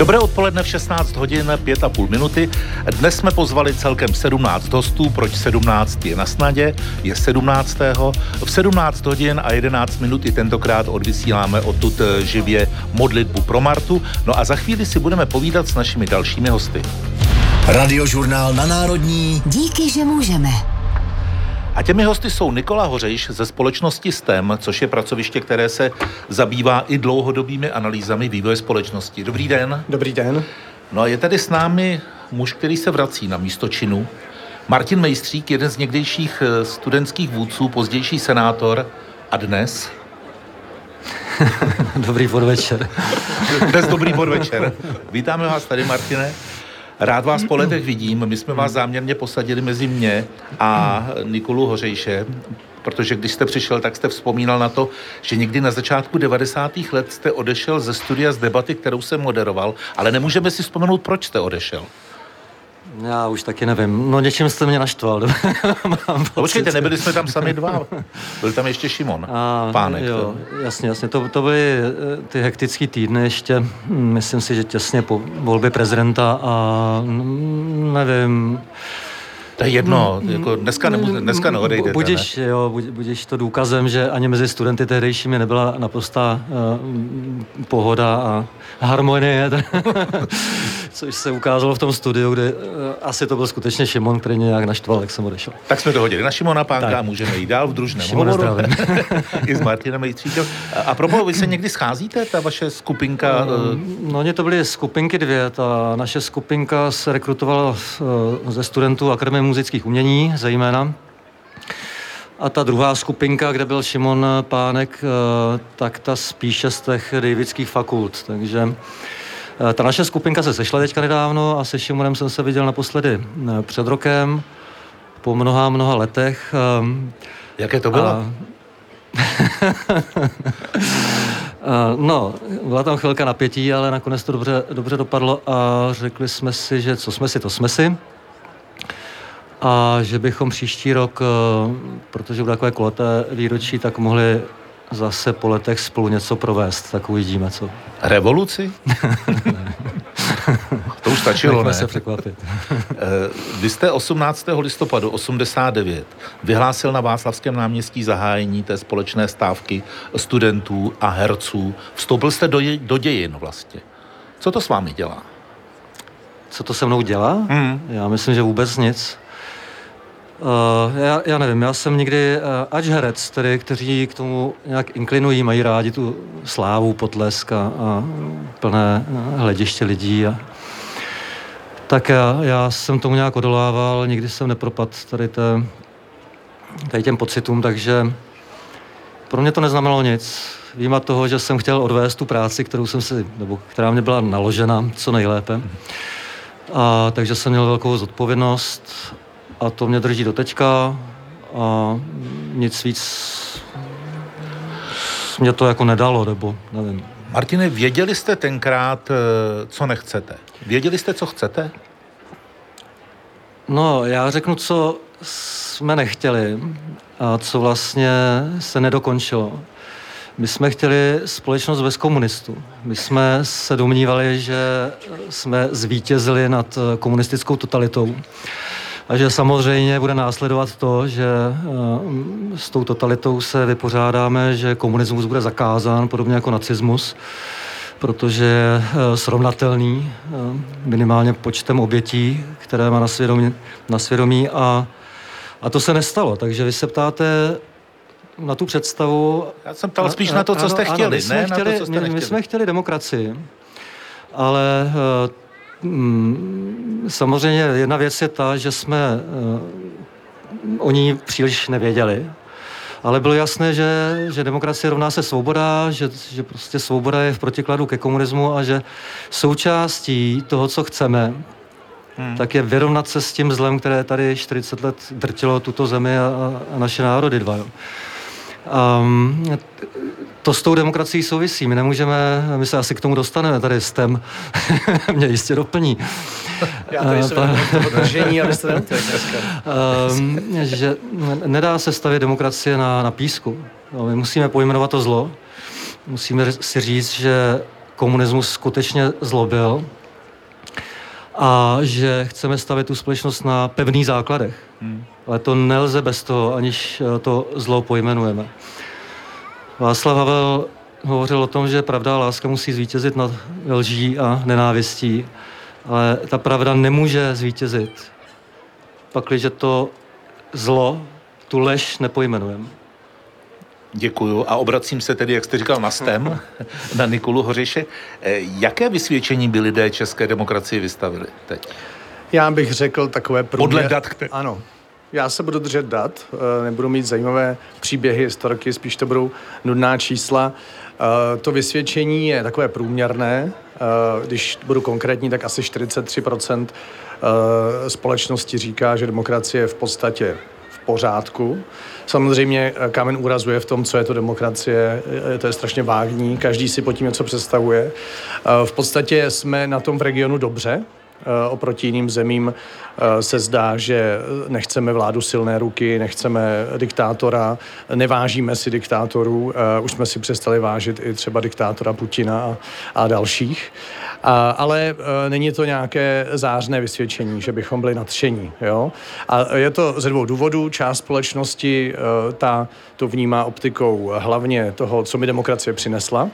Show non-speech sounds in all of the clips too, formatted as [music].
Dobré odpoledne v 16 hodin 5 a půl minuty. Dnes jsme pozvali celkem 17 hostů, proč 17 je na snadě, je 17. V 17 hodin a 11 minut i tentokrát odvysíláme odtud eh, živě modlitbu pro Martu. No a za chvíli si budeme povídat s našimi dalšími hosty. Radiožurnál na Národní. Díky, že můžeme. A těmi hosty jsou Nikola Hořejš ze společnosti STEM, což je pracoviště, které se zabývá i dlouhodobými analýzami vývoje společnosti. Dobrý den. Dobrý den. No a je tady s námi muž, který se vrací na místo činu. Martin Mejstřík, jeden z někdejších eh, studentských vůdců, pozdější senátor a dnes [laughs] Dobrý podvečer. Dnes dobrý podvečer. Vítáme vás tady, Martine. Rád vás po letech vidím. My jsme vás záměrně posadili mezi mě a Nikolu Hořejše, protože když jste přišel, tak jste vzpomínal na to, že někdy na začátku 90. let jste odešel ze studia z debaty, kterou jsem moderoval, ale nemůžeme si vzpomenout, proč jste odešel. Já už taky nevím. No něčím jste mě naštval. [laughs] no, počkejte, nebyli jsme tam sami dva. [laughs] Byl tam ještě Šimon, a, pánek. Jo, to... jasně, jasně. To, to byly eh, ty hektické týdny ještě, hm, myslím si, že těsně po volbě prezidenta a hm, nevím, to je jedno, mm, jako dneska, nemůže, dneska neodejdete. Budíš, ne? jo, budíš to důkazem, že ani mezi studenty tehdejšími nebyla naprostá uh, pohoda a harmonie, [laughs] což se ukázalo v tom studiu, kde uh, asi to byl skutečně Šimon, který mě nějak naštval, jak jsem odešel. Tak jsme to hodili na Šimona Pánka a můžeme jít dál v družném Šimona hovoru. [laughs] I s Martinem Mejtříkem. A pro vy se někdy scházíte, ta vaše skupinka? Uh... No, oni to byly skupinky dvě. Ta naše skupinka se rekrutovala uh, ze studentů Akademie muzických umění zejména. A ta druhá skupinka, kde byl Šimon Pánek, tak ta spíše z těch davidských fakult. Takže ta naše skupinka se sešla teďka nedávno a se Šimonem jsem se viděl naposledy eh, před rokem, po mnoha, mnoha letech. Jaké to bylo? A... [laughs] no, byla tam chvilka napětí, ale nakonec to dobře, dobře dopadlo a řekli jsme si, že co jsme si, to jsme si a že bychom příští rok, eh, protože bude takové kulaté výročí, tak mohli zase po letech spolu něco provést, tak uvidíme, co. Revoluci? [laughs] to už stačilo, ne? se překvapit. [laughs] Eh, vy jste 18. listopadu 89 vyhlásil na Václavském náměstí zahájení té společné stávky studentů a herců. Vstoupil jste do, je, do dějin vlastně. Co to s vámi dělá? Co to se mnou dělá? Hmm. Já myslím, že vůbec nic. Uh, já, já nevím, já jsem někdy uh, ač herec, tedy, kteří k tomu nějak inklinují, mají rádi tu slávu, potlesk a, a plné uh, hlediště lidí. A, tak já, já jsem tomu nějak odolával, nikdy jsem nepropadl tady, té, tady těm pocitům, takže pro mě to neznamenalo nic. Výjima toho, že jsem chtěl odvést tu práci, kterou jsem si, nebo která mě byla naložena co nejlépe. A, takže jsem měl velkou zodpovědnost a to mě drží do teďka a nic víc mě to jako nedalo, nebo nevím. Martine, věděli jste tenkrát, eh, co nechcete? Věděli jste, co chcete? No, já řeknu, co jsme nechtěli a co vlastně se nedokončilo. My jsme chtěli společnost bez komunistů. My jsme se domnívali, že jsme zvítězili nad komunistickou totalitou a že samozřejmě bude následovat to, že eh, s tou totalitou se vypořádáme, že komunismus bude zakázán, podobně jako nacismus, protože je eh, srovnatelný eh, minimálně počtem obětí, které má na svědomí, na svědomí a, a to se nestalo. Takže vy se ptáte na tu představu... Já jsem ptal spíš na to, co jste chtěli, ano, my jsme ne chtěli, na to, co jste my, my jsme chtěli demokracii, ale samozřejmě jedna věc je ta, že jsme eh, o ní příliš nevěděli, ale bylo jasné, že, že demokracie rovná se svoboda, že, že prostě svoboda je v protikladu ke komunismu a že součástí toho, co chceme, hmm. tak je vyrovnat se s tím zlem, které tady 40 let drtilo tuto zemi a, a naše národy dva. Jo. Um, to s tou demokracií souvisí. My nemůžeme, my se asi k tomu dostaneme, tady s tem [laughs] mě jistě doplní. Já tady jsem uh, držení, abyste um, že nedá se stavět demokracie na, na písku. No, my musíme pojmenovat to zlo. Musíme si říct, že komunismus skutečně zlobil a že chceme stavit tu společnost na pevných základech. Hmm. Ale to nelze bez toho, aniž to zlo pojmenujeme. Václav Havel hovořil o tom, že pravda a láska musí zvítězit nad lží a nenávistí, ale ta pravda nemůže zvítězit, pakliže to zlo, tu lež nepojmenujeme. Děkuju a obracím se tedy, jak jste říkal, na STEM, [laughs] na Nikolu Hořiše. Eh, jaké vysvědčení by lidé české demokracie vystavili teď? Já bych řekl takové průměr... Podle dat, které... Ano, já se budu držet dat, eh, nebudu mít zajímavé příběhy, historky, spíš to budou nudná čísla. Eh, to vysvědčení je takové průměrné. Když budu konkrétní, tak asi 43% společnosti říká, že demokracie je v podstatě v pořádku. Samozřejmě eh, kámen úrazu je v tom, co je to demokracie, eh, to je strašně vágní, každý si pod tím něco představuje. Eh, v podstatě jsme na tom v regionu dobře, oproti jiným zemím se zdá, že nechceme vládu silné ruky, nechceme diktátora, nevážíme si diktátorů, už jsme si přestali vážit i třeba diktátora Putina a, dalších. Ale není to nějaké zářné vysvědčení, že bychom byli nadšení. Jo? A je to ze dvou důvodů. Část společnosti ta to vnímá optikou hlavně toho, co mi demokracie přinesla.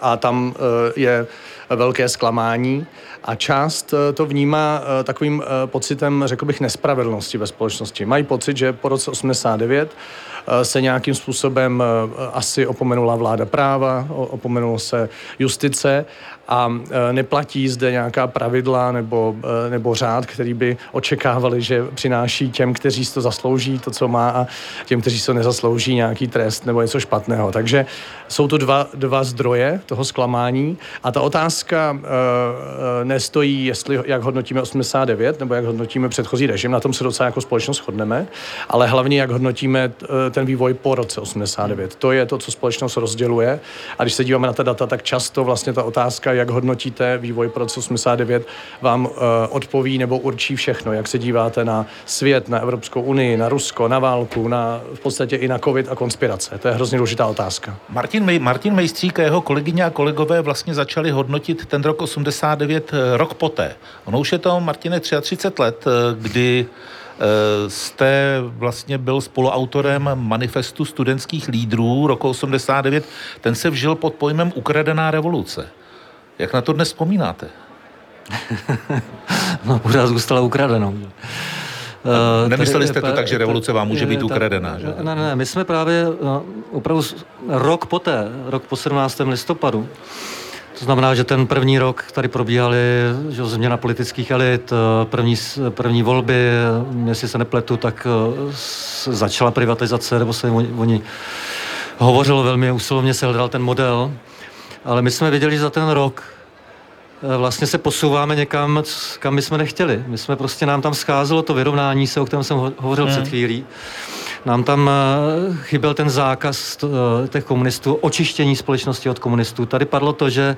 A tam e, je velké zklamání a část to vnímá takovým pocitem, řekl bych, nespravedlnosti ve společnosti. Mají pocit, že po roce 89 Eh, se nějakým způsobem eh, asi opomenula vláda práva, opomenulo se justice a eh, neplatí zde nějaká pravidla nebo, nebo řád, který by očekávali, že přináší těm, kteří si to zaslouží, to, co má, a těm, kteří si to nezaslouží, nějaký trest nebo něco špatného. Takže jsou to dva, dva zdroje toho zklamání a ta otázka e, nestojí, jestli, jak hodnotíme 89 nebo jak hodnotíme předchozí režim, na tom se docela jako společnost shodneme, ale hlavně jak hodnotíme ten vývoj po roce 89. To je to, co společnost rozděluje. A když se díváme na ta data, tak často vlastně ta otázka, jak hodnotíte vývoj po roce 89, vám uh, odpoví nebo určí všechno. Jak se díváte na svět, na Evropskou unii, na Rusko, na válku, na v podstatě i na COVID a konspirace. To je hrozně důležitá otázka. Martin, Mej, Martin Mejstřík a jeho kolegyně a kolegové vlastně začali hodnotit ten rok 89 eh, rok poté. Ono už je to, Martine, 33 let, eh, kdy jste vlastně byl spoluautorem manifestu studentských lídrů roku 89. Ten se vžil pod pojmem Ukradená revoluce. Jak na to dnes vzpomínáte? [laughs] no, pořád zůstala ukradenou. Uh, Nemysleli jste to tak, že revoluce vám může být ukradená, že? Ne, ne, my jsme právě no, opravdu rok poté, rok po 17. listopadu, to znamená, že ten první rok tady probíhaly že změna politických elit, eh, první, první volby, jestli se nepletu, tak eh, začala privatizace, nebo se oni, oni hovořilo velmi usilovně, se hledal ten model, ale my jsme věděli, že za ten rok eh, vlastně se posouváme někam, kam my jsme nechtěli. My jsme prostě, nám tam scházelo to vyrovnání se, o kterém jsem hovořil hmm. před chvílí. Nám tam eh, chyběl ten zákaz eh, těch komunistů, očištění společnosti od komunistů. Tady padlo to, že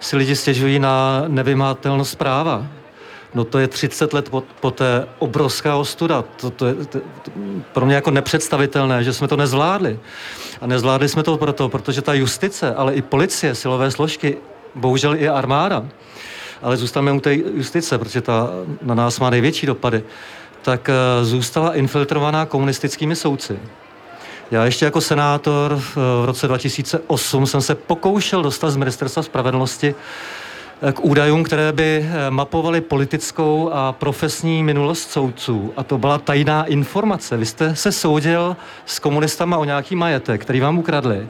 si lidi stěžují na nevymátelnost práva. No to je 30 let po, té obrovská ostuda. To, to je to, to, pro mě jako nepředstavitelné, že jsme to nezvládli. A nezvládli jsme to proto, protože ta justice, ale i policie, silové složky, bohužel i armáda, ale zůstaneme u té justice, protože ta na nás má největší dopady, tak eh, zůstala infiltrovaná komunistickými soudci. Já ještě jako senátor v roce 2008 jsem se pokoušel dostat z ministerstva spravedlnosti eh, k údajům, které by eh, mapovaly politickou a profesní minulost soudců. A to byla tajná informace. Vy jste se soudil s komunistama o nějaký majetek, který vám ukradli.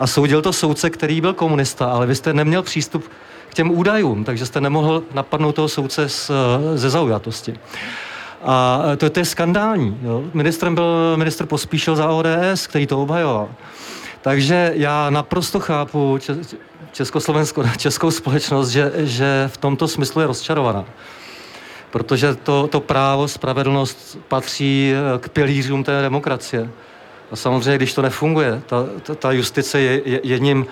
A soudil to soudce, který byl komunista, ale vy jste neměl přístup k těm údajům, takže jste nemohl napadnout toho soudce z, ze zaujatosti. A to, to je skandální. Jo. Ministrem byl ministr Pospíšil za ODS, který to obhajoval. Takže já naprosto chápu Československo, [laughs] českou společnost, že, že v tomto smyslu je rozčarovaná. Protože to, to právo, spravedlnost patří eh, k pilířům té demokracie. A samozřejmě, když to nefunguje, ta, ta, ta justice je jedním,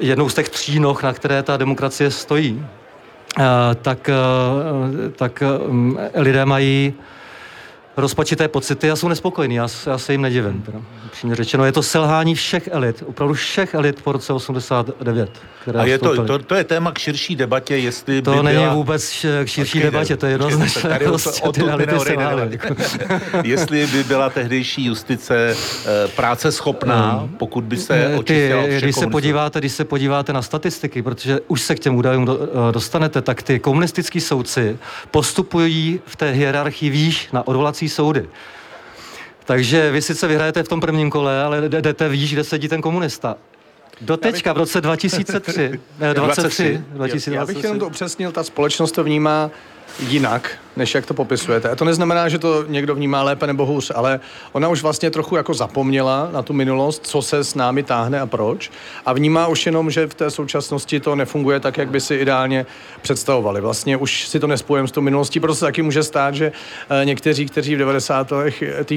jednou z těch tří noh, na které ta demokracie stojí. Eh, tak, eh, tak mm, lidé mají rozpačité pocity a jsou nespokojení. Já, já se jim nedivím. Teda. Přímě řečeno, je to selhání všech elit, opravdu všech elit po roce 89. Které a je to, to, to je téma k širší debatě, jestli To by není byla... vůbec k širší Počkejte, debatě, to je jednoznačně. Tady prostě o to, o to [laughs] Jestli by byla tehdejší justice e, práce schopná, um, pokud by se očistila ty, když se, podíváte, když se podíváte na statistiky, protože už se k těm údajům do, eh, dostanete, tak ty komunistický soudci postupují v té hierarchii výš na odvolací soudy. Takže vy sice vyhrajete v tom prvním kole, ale jdete výš, kde sedí ten komunista. Do teďka, v roce 2003, [laughs] ne, 23, 2023. Já bych jenom to upřesnil, ta společnost to vnímá jinak, než jak to popisujete. A to neznamená, že to někdo vnímá lépe nebo hůř, ale ona už vlastně trochu jako zapomněla na tu minulost, co se s námi táhne a proč. A vnímá už jenom, že v té současnosti to nefunguje tak, jak by si ideálně představovali. Vlastně už si to nespojím s tou minulostí, proto se taky může stát, že eh, někteří, kteří v 90.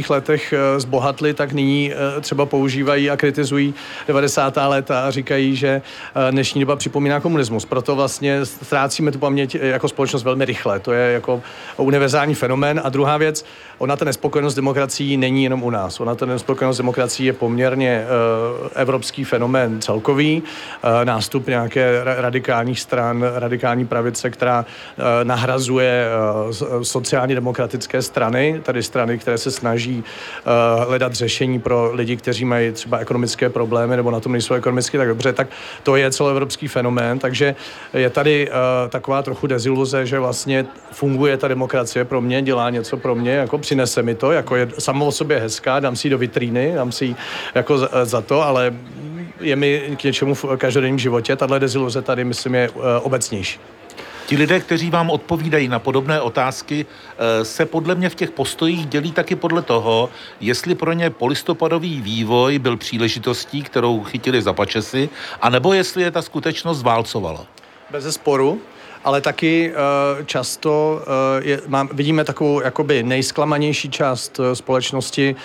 letech eh, zbohatli, tak nyní eh, třeba používají a kritizují 90. léta a říkají, že dnešní doba připomíná komunismus. Proto vlastně ztrácíme tu paměť jako společnost velmi rychle. To je jako univerzální fenomén. A druhá věc, ona ta nespokojenost demokracií není jenom u nás. Ona ta nespokojenost demokracií je poměrně uh, evropský fenomén celkový. Uh, nástup nějaké radikálních stran, radikální pravice, která uh, nahrazuje uh, sociálně demokratické strany, tady strany, které se snaží uh, hledat řešení pro lidi, kteří mají třeba ekonomické problémy nebo na tom nejsou ekonomicky tak dobře, tak to je celoevropský fenomén. Takže je tady uh, taková trochu deziluze, že vlastně funguje ta demokracie pro mě, dělá něco pro mě, jako přinese mi to, jako je samo o sobě hezká, dám si ji do vitríny, dám si ji jako za, za to, ale je mi k něčemu v každodenním životě. Tahle deziluze tady, myslím, je uh, obecnější. Ti lidé, kteří vám odpovídají na podobné otázky, eh, se podle mě v těch postojích dělí taky podle toho, jestli pro ně polistopadový vývoj byl příležitostí, kterou chytili za pačesy, anebo jestli je ta skutečnost válcovala. Bez sporu ale taky uh, často uh, je, mám, vidíme takovou jakoby nejsklamanější část uh, společnosti,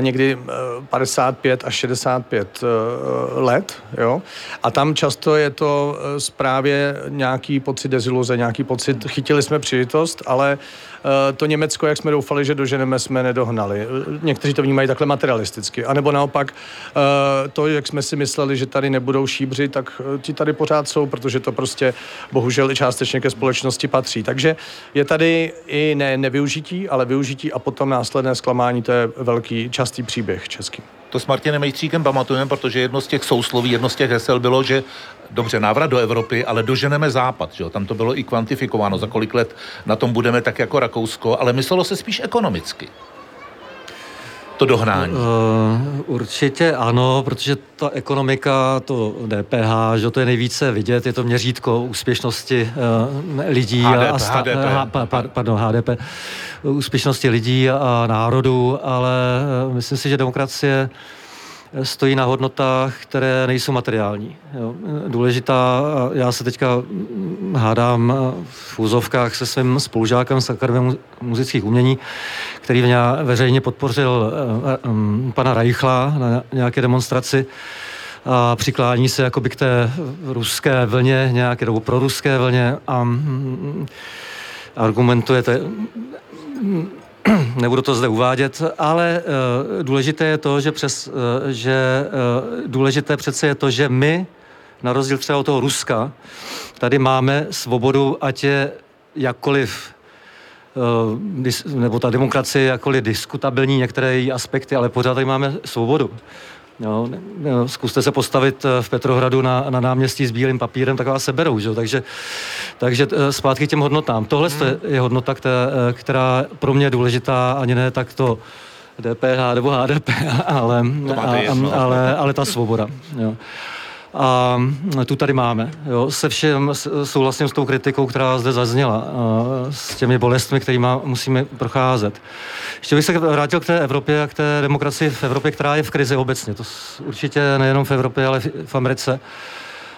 někdy uh, 55 až 65 uh, let, jo? A tam často je to právě nějaký pocit deziluze, nějaký pocit, chytili jsme příležitost, ale to Německo, jak jsme doufali, že doženeme, jsme nedohnali. Někteří to vnímají takhle materialisticky. A nebo naopak to, jak jsme si mysleli, že tady nebudou šíbři, tak ti tady pořád jsou, protože to prostě bohužel částečně ke společnosti patří. Takže je tady i ne nevyužití, ale využití a potom následné zklamání, to je velký, častý příběh český. To s Martinem Mejstříkem pamatujeme, protože jedno z těch sousloví, jedno z těch hesel bylo, že dobře, návrat do Evropy, ale doženeme západ. Že? Tam to bylo i kvantifikováno, za kolik let na tom budeme tak jako Rakousko, ale myslelo se spíš ekonomicky to dohnání? Uh, určitě ano, protože ta ekonomika, to DPH, že to je nejvíce vidět, je to měřítko úspěšnosti uh, lidí HDP, a sta- HDP. H, pa, pardon, HDP, úspěšnosti lidí a národů, ale myslím si, že demokracie uh, stojí na hodnotách, které nejsou materiální. Jo. Důležitá, já se teďka hádám v úzovkách se svým spolužákem z Akademie muzických umění, který veřejně podpořil eh, eh, pana Reichla na nějaké demonstraci a přiklání se jakoby k té ruské vlně, nějaké nebo proruské vlně a mm, argumentuje, [clears throat] nebudu to zde uvádět, ale uh, důležité je to, že, přes, uh, že uh, důležité přece je to, že my, na rozdíl třeba od toho Ruska, tady máme svobodu, ať je jakkoliv nebo ta demokracie jakkoliv diskutabilní některé její aspekty, ale pořád tady máme svobodu. Jo, jo, zkuste se postavit eh, v Petrohradu na, na náměstí s bílým papírem, tak vás seberou. Že? Takže, takže eh, zpátky k těm hodnotám. Tohle hmm. je hodnota, která, eh, která pro mě je důležitá, ani ne tak to DPH nebo HDP, ale, a, ale, ale ta svoboda. Jo. A tu tady máme. Jo. Se všem souhlasím s tou kritikou, která zde zazněla, s těmi bolestmi, kterými musíme procházet. Ještě bych se vrátil k té Evropě a k té demokracii v Evropě, která je v krizi obecně. To určitě nejenom v Evropě, ale v Americe.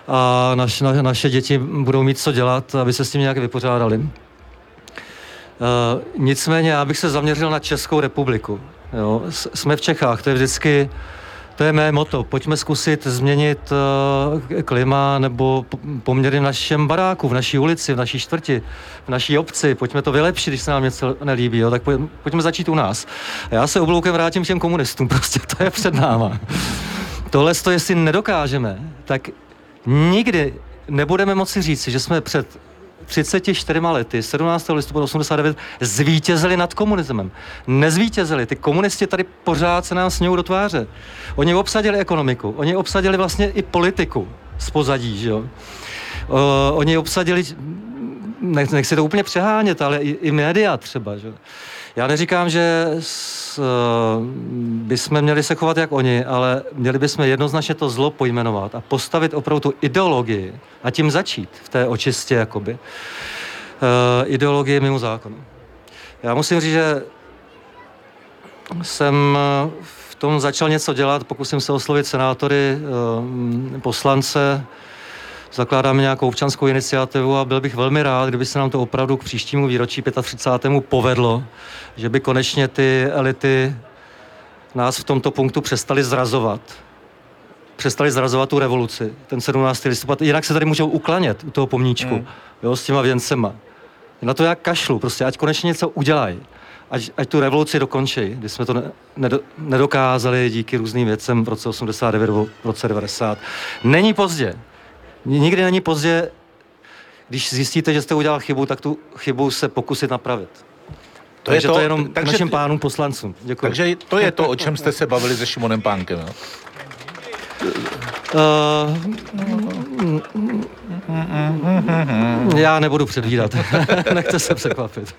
A naš, na, naše děti budou mít co dělat, aby se s tím nějak vypořádali. Uh, nicméně já bych se zaměřil na Českou republiku. Jo. Jsme v Čechách, to je vždycky To je mé moto. Pojďme zkusit změnit uh, klima nebo poměry v našem baráku, v naší ulici, v naší čtvrti, v naší obci. Pojďme to vylepšit, když se nám něco nelíbí. Jo? Tak pojďme, začít u nás. A já se obloukem vrátím těm komunistům. [laughs] Prostě to je před náma. Tohle, to, jestli nedokážeme, tak nikdy nebudeme moci říct, že jsme před 34 lety, 17. listopadu 89, zvítězili nad komunismem. Nezvítězili. Ty komunisti tady pořád se nám snějou do tváře. Oni obsadili ekonomiku, oni obsadili vlastně i politiku z pozadí, že jo. Uh, oni obsadili, nech, nechci to úplně přehánět, ale i, i média třeba, že já neříkám, že s, bychom měli se chovat jak oni, ale měli bychom jednoznačně to zlo pojmenovat a postavit opravdu tu ideologii a tím začít v té očistě, jakoby. Uh, ideologie mimo zákon. Já musím říct, že jsem v tom začal něco dělat, pokusím se oslovit senátory, uh, poslance, zakládáme nějakou občanskou iniciativu a byl bych velmi rád, kdyby se nám to opravdu k příštímu výročí 35. povedlo, že by konečně ty elity nás v tomto punktu přestali zrazovat. Přestali zrazovat tu revoluci, ten 17. listopad. Jinak se tady můžou uklanět u toho pomníčku, mm. jo, s těma věncema. Na to já kašlu, prostě, ať konečně něco udělají. Ať, ať tu revoluci dokončí, když jsme to ne, nedo, nedokázali díky různým věcem v roce 89 nebo v roce 90. Není pozdě. Nikdy není pozdě, když zjistíte, že jste udělal chybu, tak tu chybu se pokusit napravit. To takže je to, to jenom takže, našim pánům poslancům. Děkuji. Takže to je to, o čem jste se bavili se Šimonem Pánkem. Jo? Uh, já nebudu předvídat. [laughs] Nechte se překvapit.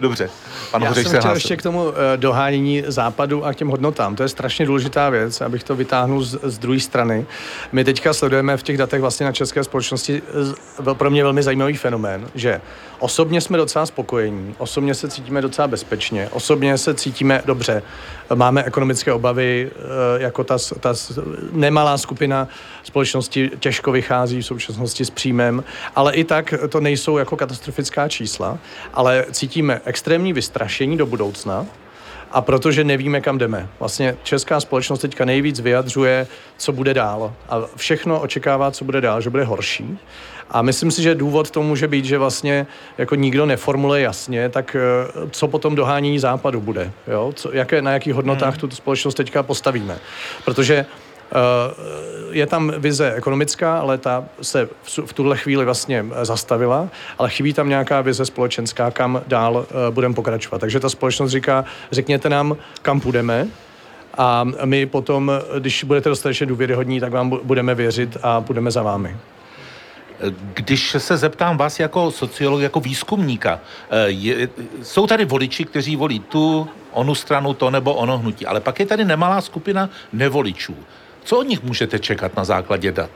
Dobře. Pan já jsem se chtěl ještě k tomu uh, dohánění západu a k těm hodnotám. To je strašně důležitá věc, abych to vytáhnul z, z druhé strany. My teďka sledujeme v těch datech vlastně na české společnosti pro mě velmi zajímavý fenomén, že osobně jsme docela spokojení, osobně se cítíme docela bezpečně, osobně se cítíme dobře. Máme ekonomické obavy, uh, jako ta, ta nemalá skupina společnosti těžko vychází v současnosti s příjmem, ale i tak to nejsou jako katastrofická čísla, ale cítíme extrémní vystrašení do budoucna, a protože nevíme, kam jdeme. Vlastně česká společnost teďka nejvíc vyjadřuje, co bude dál. A všechno očekává, co bude dál, že bude horší. A myslím si, že důvod to může být, že vlastně jako nikdo neformuluje jasně, tak eh, co potom dohánění západu bude. Jo? Co, jaké, na jakých hodnotách hmm. tu společnost teďka postavíme. Protože Eh, je tam vize ekonomická, ale ta se v tuhle chvíli vlastně eh, zastavila, ale chybí tam nějaká vize společenská, kam dál budeme pokračovat. Takže ta společnost říká, řekněte nám, kam půjdeme, a my potom, když budete dostatečně důvěryhodní, tak vám budeme věřit a budeme za vámi. Když se zeptám vás jako sociolog, jako výzkumníka, je, jsou tady voliči, kteří volí tu, onu stranu, to nebo ono hnutí, ale pak je tady nemalá skupina nevoličů. Co od nich můžete čekat na základě dat?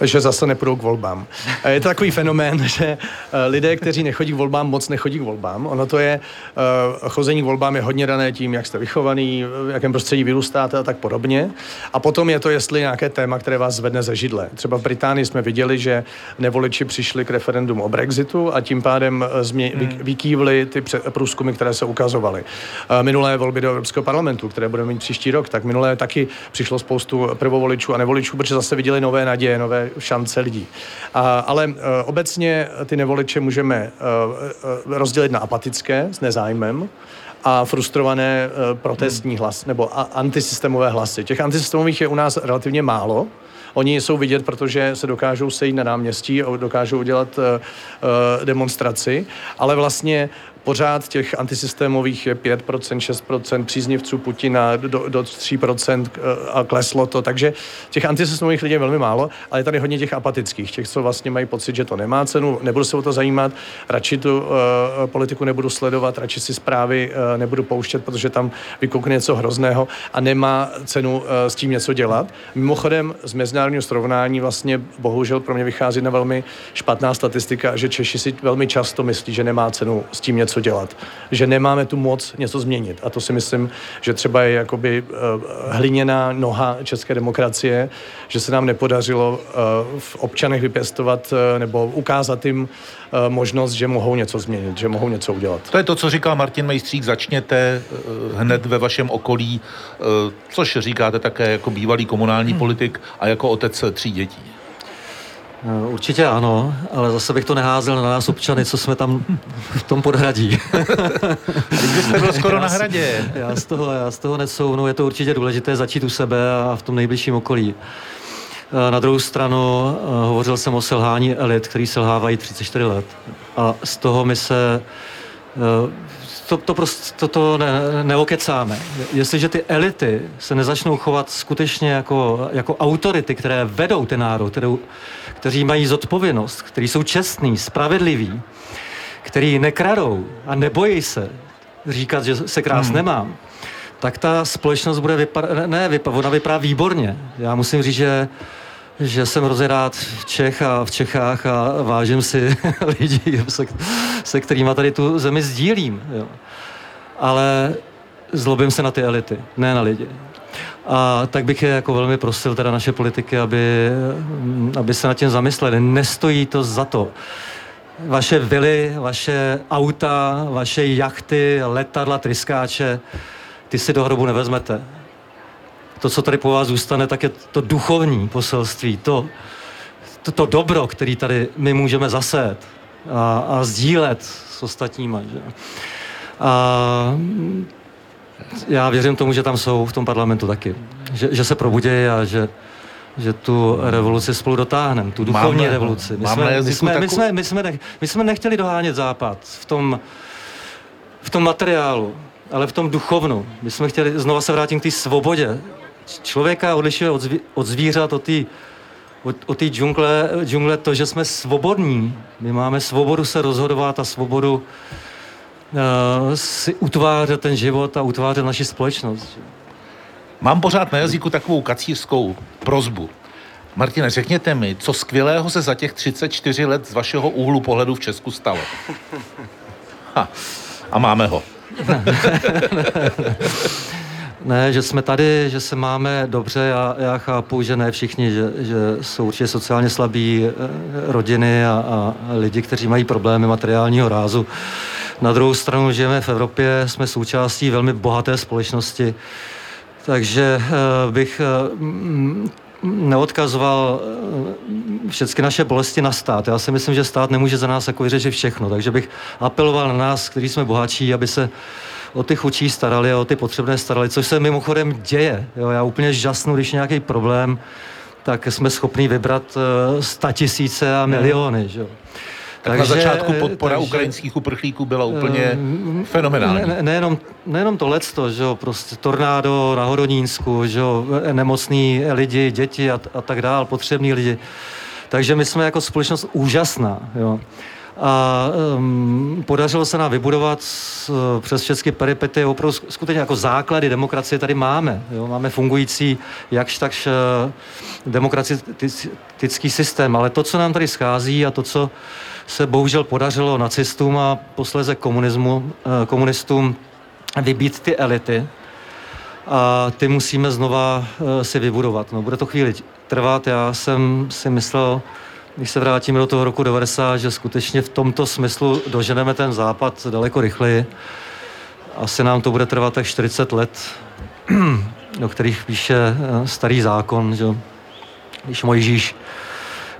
Že zase nepůjdou k volbám. Je to takový fenomén, [laughs] že eh, lidé, kteří nechodí k volbám, moc nechodí k volbám. Ono to je, eh, chození k volbám je hodně dané tím, jak jste vychovaný, v jakém prostředí vyrůstáte a tak podobně. A potom je to, jestli nějaké téma, které vás zvedne ze židle. Třeba v Británii jsme viděli, že nevoliči přišli k referendum o Brexitu a tím pádem eh, změ, hmm. vykývly ty průzkumy, které se ukazovaly. Minulé volby do Evropského parlamentu, které budeme mít příští rok, tak minulé taky přišlo spoustu prvovoličů a nevoličů, protože zase viděli nové naděje, nové šance lidí. A, ale uh, obecně ty nevoliče můžeme uh, rozdělit na apatické s nezájmem, a frustrované protestní hlas nebo a, antisystémové hlasy. Těch antisystémových je u nás relativně málo. Oni jsou vidět, protože se dokážou sejít na náměstí a dokážou udělat uh, demonstraci, ale vlastně pořád těch antisystémových je 5%, 6% příznivců Putina do, do 3% eh, a kleslo to, takže těch antisystémových lidí je velmi málo, ale je tady hodně těch apatických, těch, co vlastně mají pocit, že to nemá cenu, nebudu se o to zajímat, radši tu uh, politiku nebudu sledovat, radši si zprávy uh, nebudu pouštět, protože tam vykoukne něco hrozného a nemá cenu uh, s tím něco dělat. Mimochodem z mezinárodního srovnání vlastně bohužel pro mě vychází na velmi špatná statistika, že Češi si velmi často myslí, že nemá cenu s tím něco něco dělat. Že nemáme tu moc něco změnit. A to si myslím, že třeba je jakoby uh, hliněná noha české demokracie, že se nám nepodařilo uh, v občanech vypěstovat uh, nebo ukázat jim možnost, že mohou něco změnit, že mohou něco udělat. To je to, co říkal Martin Mejstřík, začněte hned ve vašem okolí, což říkáte také jako bývalý komunální hmm. politik a jako otec tří dětí. Eh, určitě ano, ale zase bych to neházel na nás občany, co jsme tam v tom podhradí. [laughs] Vy jste byl skoro na hradě. Já z toho, já z toho nesouvnu, je to určitě důležité začít u sebe a v tom nejbližším okolí. Eh, na druhou stranu eh, hovořil jsem o selhání elit, který selhávají 34 let. A z toho my se to, to prostě to, to ne, neokecáme. Jestliže ty elity se nezačnou chovat skutečně jako, jako autority, které vedou ten národ, kterou, kteří mají zodpovědnost, kteří jsou čestní, spravedliví, kteří nekradou a nebojí se říkat, že se krás hmm. nemám, tak ta společnost bude vypadat, ne, vypa, ona vypadá výborně. Já musím říct, že že jsem hrozně rád v Čech a v Čechách a vážím si [laughs] lidí, se, se kterými tady tu zemi sdílím. Jo. Ale zlobím se na ty elity, ne na lidi. A tak bych je jako velmi prosil, teda naše politiky, aby, aby se nad tím zamysleli. Nestojí to za to. Vaše vily, vaše auta, vaše jachty, letadla, tryskáče, ty si do hrobu nevezmete to, co tady po vás zůstane, tak je to duchovní poselství, to, to, to dobro, který tady my můžeme zasét a, a sdílet s ostatníma. Že? A já věřím tomu, že tam jsou v tom parlamentu taky. Že, že se probudějí a že, že tu revoluci spolu dotáhneme, tu duchovní máme, revoluci. My jsme, my, jsme, my, jsme, my, jsme nech, my jsme nechtěli dohánět Západ v tom, v tom materiálu, ale v tom duchovnu. My jsme chtěli, znova se vrátím k té svobodě, člověka odlišuje od, zví, od zvířat, od té od, od džungle, džungle to, že jsme svobodní. My máme svobodu se rozhodovat a svobodu si utvářet ten život a utvářet naši společnost. Mám pořád na jazyku takovou kacířskou prozbu. Martine, řekněte mi, co skvělého se za těch 34 let z vašeho úhlu pohledu v Česku stalo? Ha, a máme ho. [laughs] Ne, že jsme tady, že se máme dobře, já, já chápu, že ne všichni, že, že jsou určitě sociálně slabí eh, rodiny a, a lidi, kteří mají problémy materiálního rázu. Na druhou stranu žijeme v Evropě, jsme součástí velmi bohaté společnosti, takže uh, bych uh, neodkazoval všechny naše bolesti na stát. Já si myslím, že stát nemůže za nás jako vyřešit všechno, takže bych apeloval na nás, kteří jsme bohatší, aby se o ty chudší starali a o ty potřebné starali, což se mimochodem děje. Jo, já úplně žasnu, když nějaký problém, tak jsme schopni vybrat uh, sta tisíce a miliony. Že? Tak takže, na začátku podpora takže, ukrajinských uprchlíků byla úplně uh, fenomenální. Ne, nejenom, nejenom to lecto, že jo, prostě tornádo na Hodonínsku, že jo, nemocní lidi, děti a, a tak dál, potřební lidi. Takže my jsme jako společnost úžasná. Jo a um, podařilo se nám vybudovat uh, přes všechny peripety opravdu skutečně jako základy demokracie tady máme. Jo? Máme fungující jakž takž uh, demokratický systém, ale to, co nám tady schází a to, co se bohužel podařilo nacistům a posléze komunismu, uh, komunistům vybít ty elity, a ty musíme znova uh, si vybudovat. No, bude to chvíli trvat. Já jsem si myslel, když se vrátíme do toho roku 90, že skutečně v tomto smyslu doženeme ten západ daleko rychleji. Asi nám to bude trvat tak 40 let, [clears throat] do kterých píše eh, starý zákon, že když Mojžíš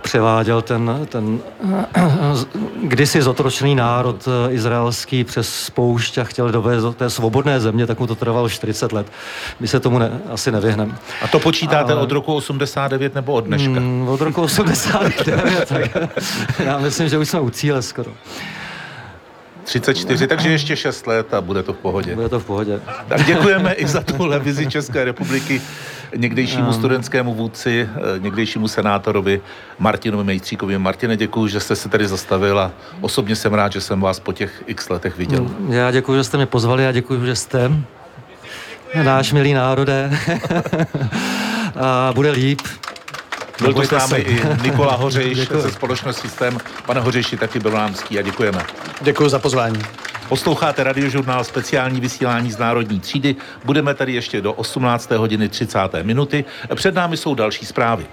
převáděl ten, ten [clears throat] kdysi zotročený národ eh, izraelský přes spoušť a chtěl dovést do té svobodné země, tak mu to trvalo 40 let. My se tomu ne, asi nevyhneme. A to počítáte a, od roku 89 nebo od dneška? Mm, od roku 89, tak [laughs] já myslím, že už jsme u cíle skoro. 34, takže ještě 6 let a bude to v pohodě. Bude to v pohodě. Tak děkujeme i za tuhle vizi České republiky někdejšímu um. studentskému vůdci, eh, někdejšímu senátorovi Martinovi Mejstříkovi. Martine, děkuji, že jste se tady zastavil a osobně jsem rád, že jsem vás po těch x letech viděl. Mm, já děkuji, že jste mě pozvali a děkuji, že jste náš milý národe. [laughs] a bude líp. Byl tu s námi i Nikola Hořejš [laughs] ze společnosti Systém. Pane Hořejši, taky byl námský a děkujeme. Děkuji za pozvání. Posloucháte radiožurnál speciální vysílání z Národní třídy. Budeme tady ještě do 18. hodiny 30. minuty. Před námi jsou další zprávy.